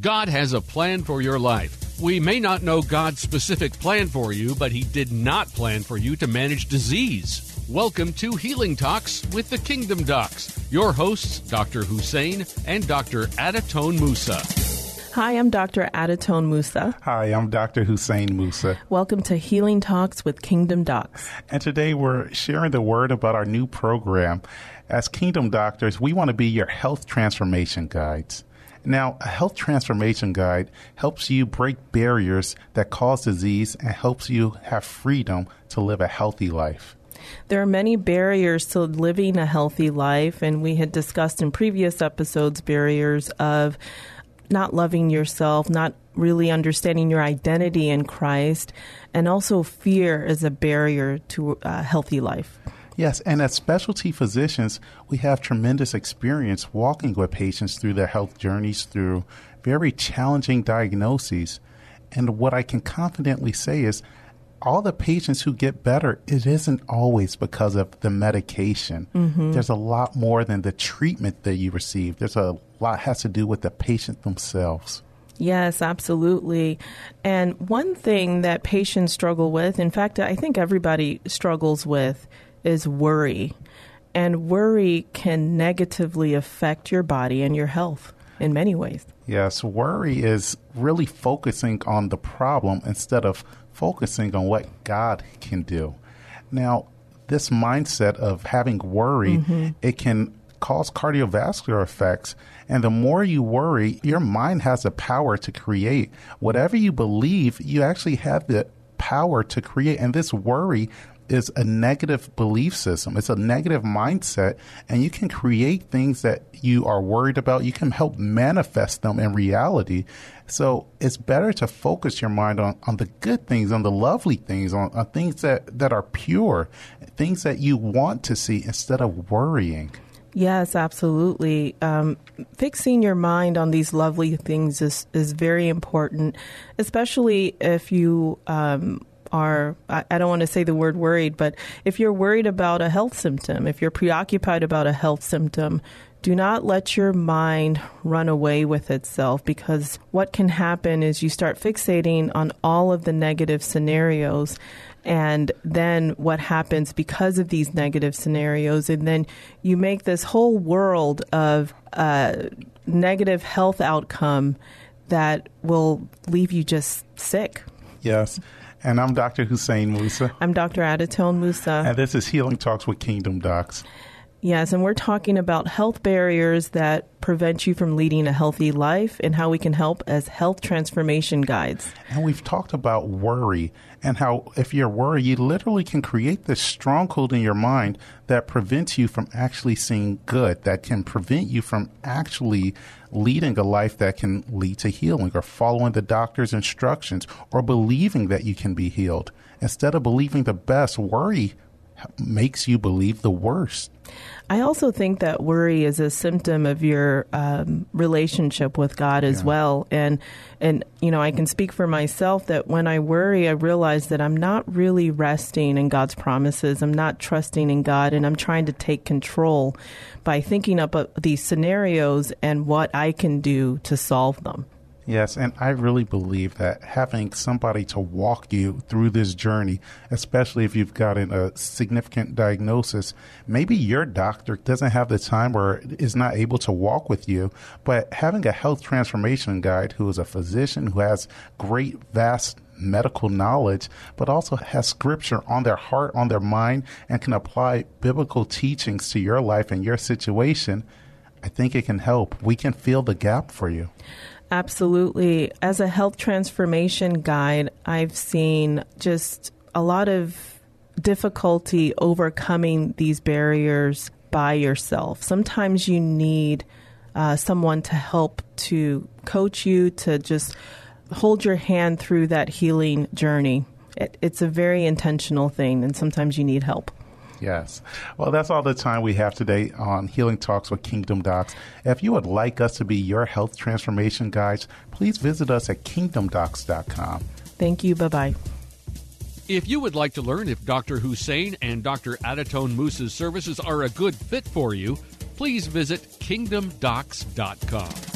God has a plan for your life. We may not know God's specific plan for you, but He did not plan for you to manage disease. Welcome to Healing Talks with the Kingdom Docs. Your hosts, Dr. Hussein and Dr. Adatone Musa. Hi, I'm Dr. Adatone Musa. Hi, I'm Dr. Hussein Musa. Welcome to Healing Talks with Kingdom Docs. And today we're sharing the word about our new program. As Kingdom Doctors, we want to be your health transformation guides. Now, a health transformation guide helps you break barriers that cause disease and helps you have freedom to live a healthy life. There are many barriers to living a healthy life, and we had discussed in previous episodes barriers of not loving yourself, not really understanding your identity in Christ, and also fear is a barrier to a healthy life. Yes, and as specialty physicians, we have tremendous experience walking with patients through their health journeys through very challenging diagnoses. And what I can confidently say is all the patients who get better, it isn't always because of the medication. Mm-hmm. There's a lot more than the treatment that you receive. There's a lot has to do with the patient themselves. Yes, absolutely. And one thing that patients struggle with, in fact, I think everybody struggles with, is worry. And worry can negatively affect your body and your health in many ways. Yes, worry is really focusing on the problem instead of focusing on what God can do. Now, this mindset of having worry, mm-hmm. it can cause cardiovascular effects. And the more you worry, your mind has the power to create. Whatever you believe, you actually have the power to create. And this worry is a negative belief system. It's a negative mindset, and you can create things that you are worried about. You can help manifest them in reality. So it's better to focus your mind on, on the good things, on the lovely things, on, on things that, that are pure, things that you want to see instead of worrying. Yes, absolutely. Um, fixing your mind on these lovely things is, is very important, especially if you um, are, I, don't want to say the word worried, but if you're worried about a health symptom, if you're preoccupied about a health symptom, do not let your mind run away with itself because what can happen is you start fixating on all of the negative scenarios. And then what happens because of these negative scenarios? And then you make this whole world of uh, negative health outcome that will leave you just sick. Yes. And I'm Dr. Hussein Musa. I'm Dr. Adatone Musa. And this is Healing Talks with Kingdom Docs. Yes, and we're talking about health barriers that prevent you from leading a healthy life and how we can help as health transformation guides. And we've talked about worry and how if you're worried, you literally can create this stronghold in your mind that prevents you from actually seeing good, that can prevent you from actually leading a life that can lead to healing or following the doctor's instructions or believing that you can be healed. Instead of believing the best, worry makes you believe the worst. I also think that worry is a symptom of your um, relationship with God as yeah. well, and and you know I can speak for myself that when I worry, I realize that I'm not really resting in God's promises. I'm not trusting in God, and I'm trying to take control by thinking up uh, these scenarios and what I can do to solve them. Yes, and I really believe that having somebody to walk you through this journey, especially if you've gotten a significant diagnosis, maybe your doctor doesn't have the time or is not able to walk with you, but having a health transformation guide who is a physician who has great, vast medical knowledge, but also has scripture on their heart, on their mind, and can apply biblical teachings to your life and your situation, I think it can help. We can fill the gap for you. Absolutely. As a health transformation guide, I've seen just a lot of difficulty overcoming these barriers by yourself. Sometimes you need uh, someone to help to coach you, to just hold your hand through that healing journey. It, it's a very intentional thing, and sometimes you need help. Yes. Well, that's all the time we have today on Healing Talks with Kingdom Docs. If you would like us to be your health transformation guides, please visit us at kingdomdocs.com. Thank you. Bye bye. If you would like to learn if Dr. Hussein and Dr. Adatone Musa's services are a good fit for you, please visit kingdomdocs.com.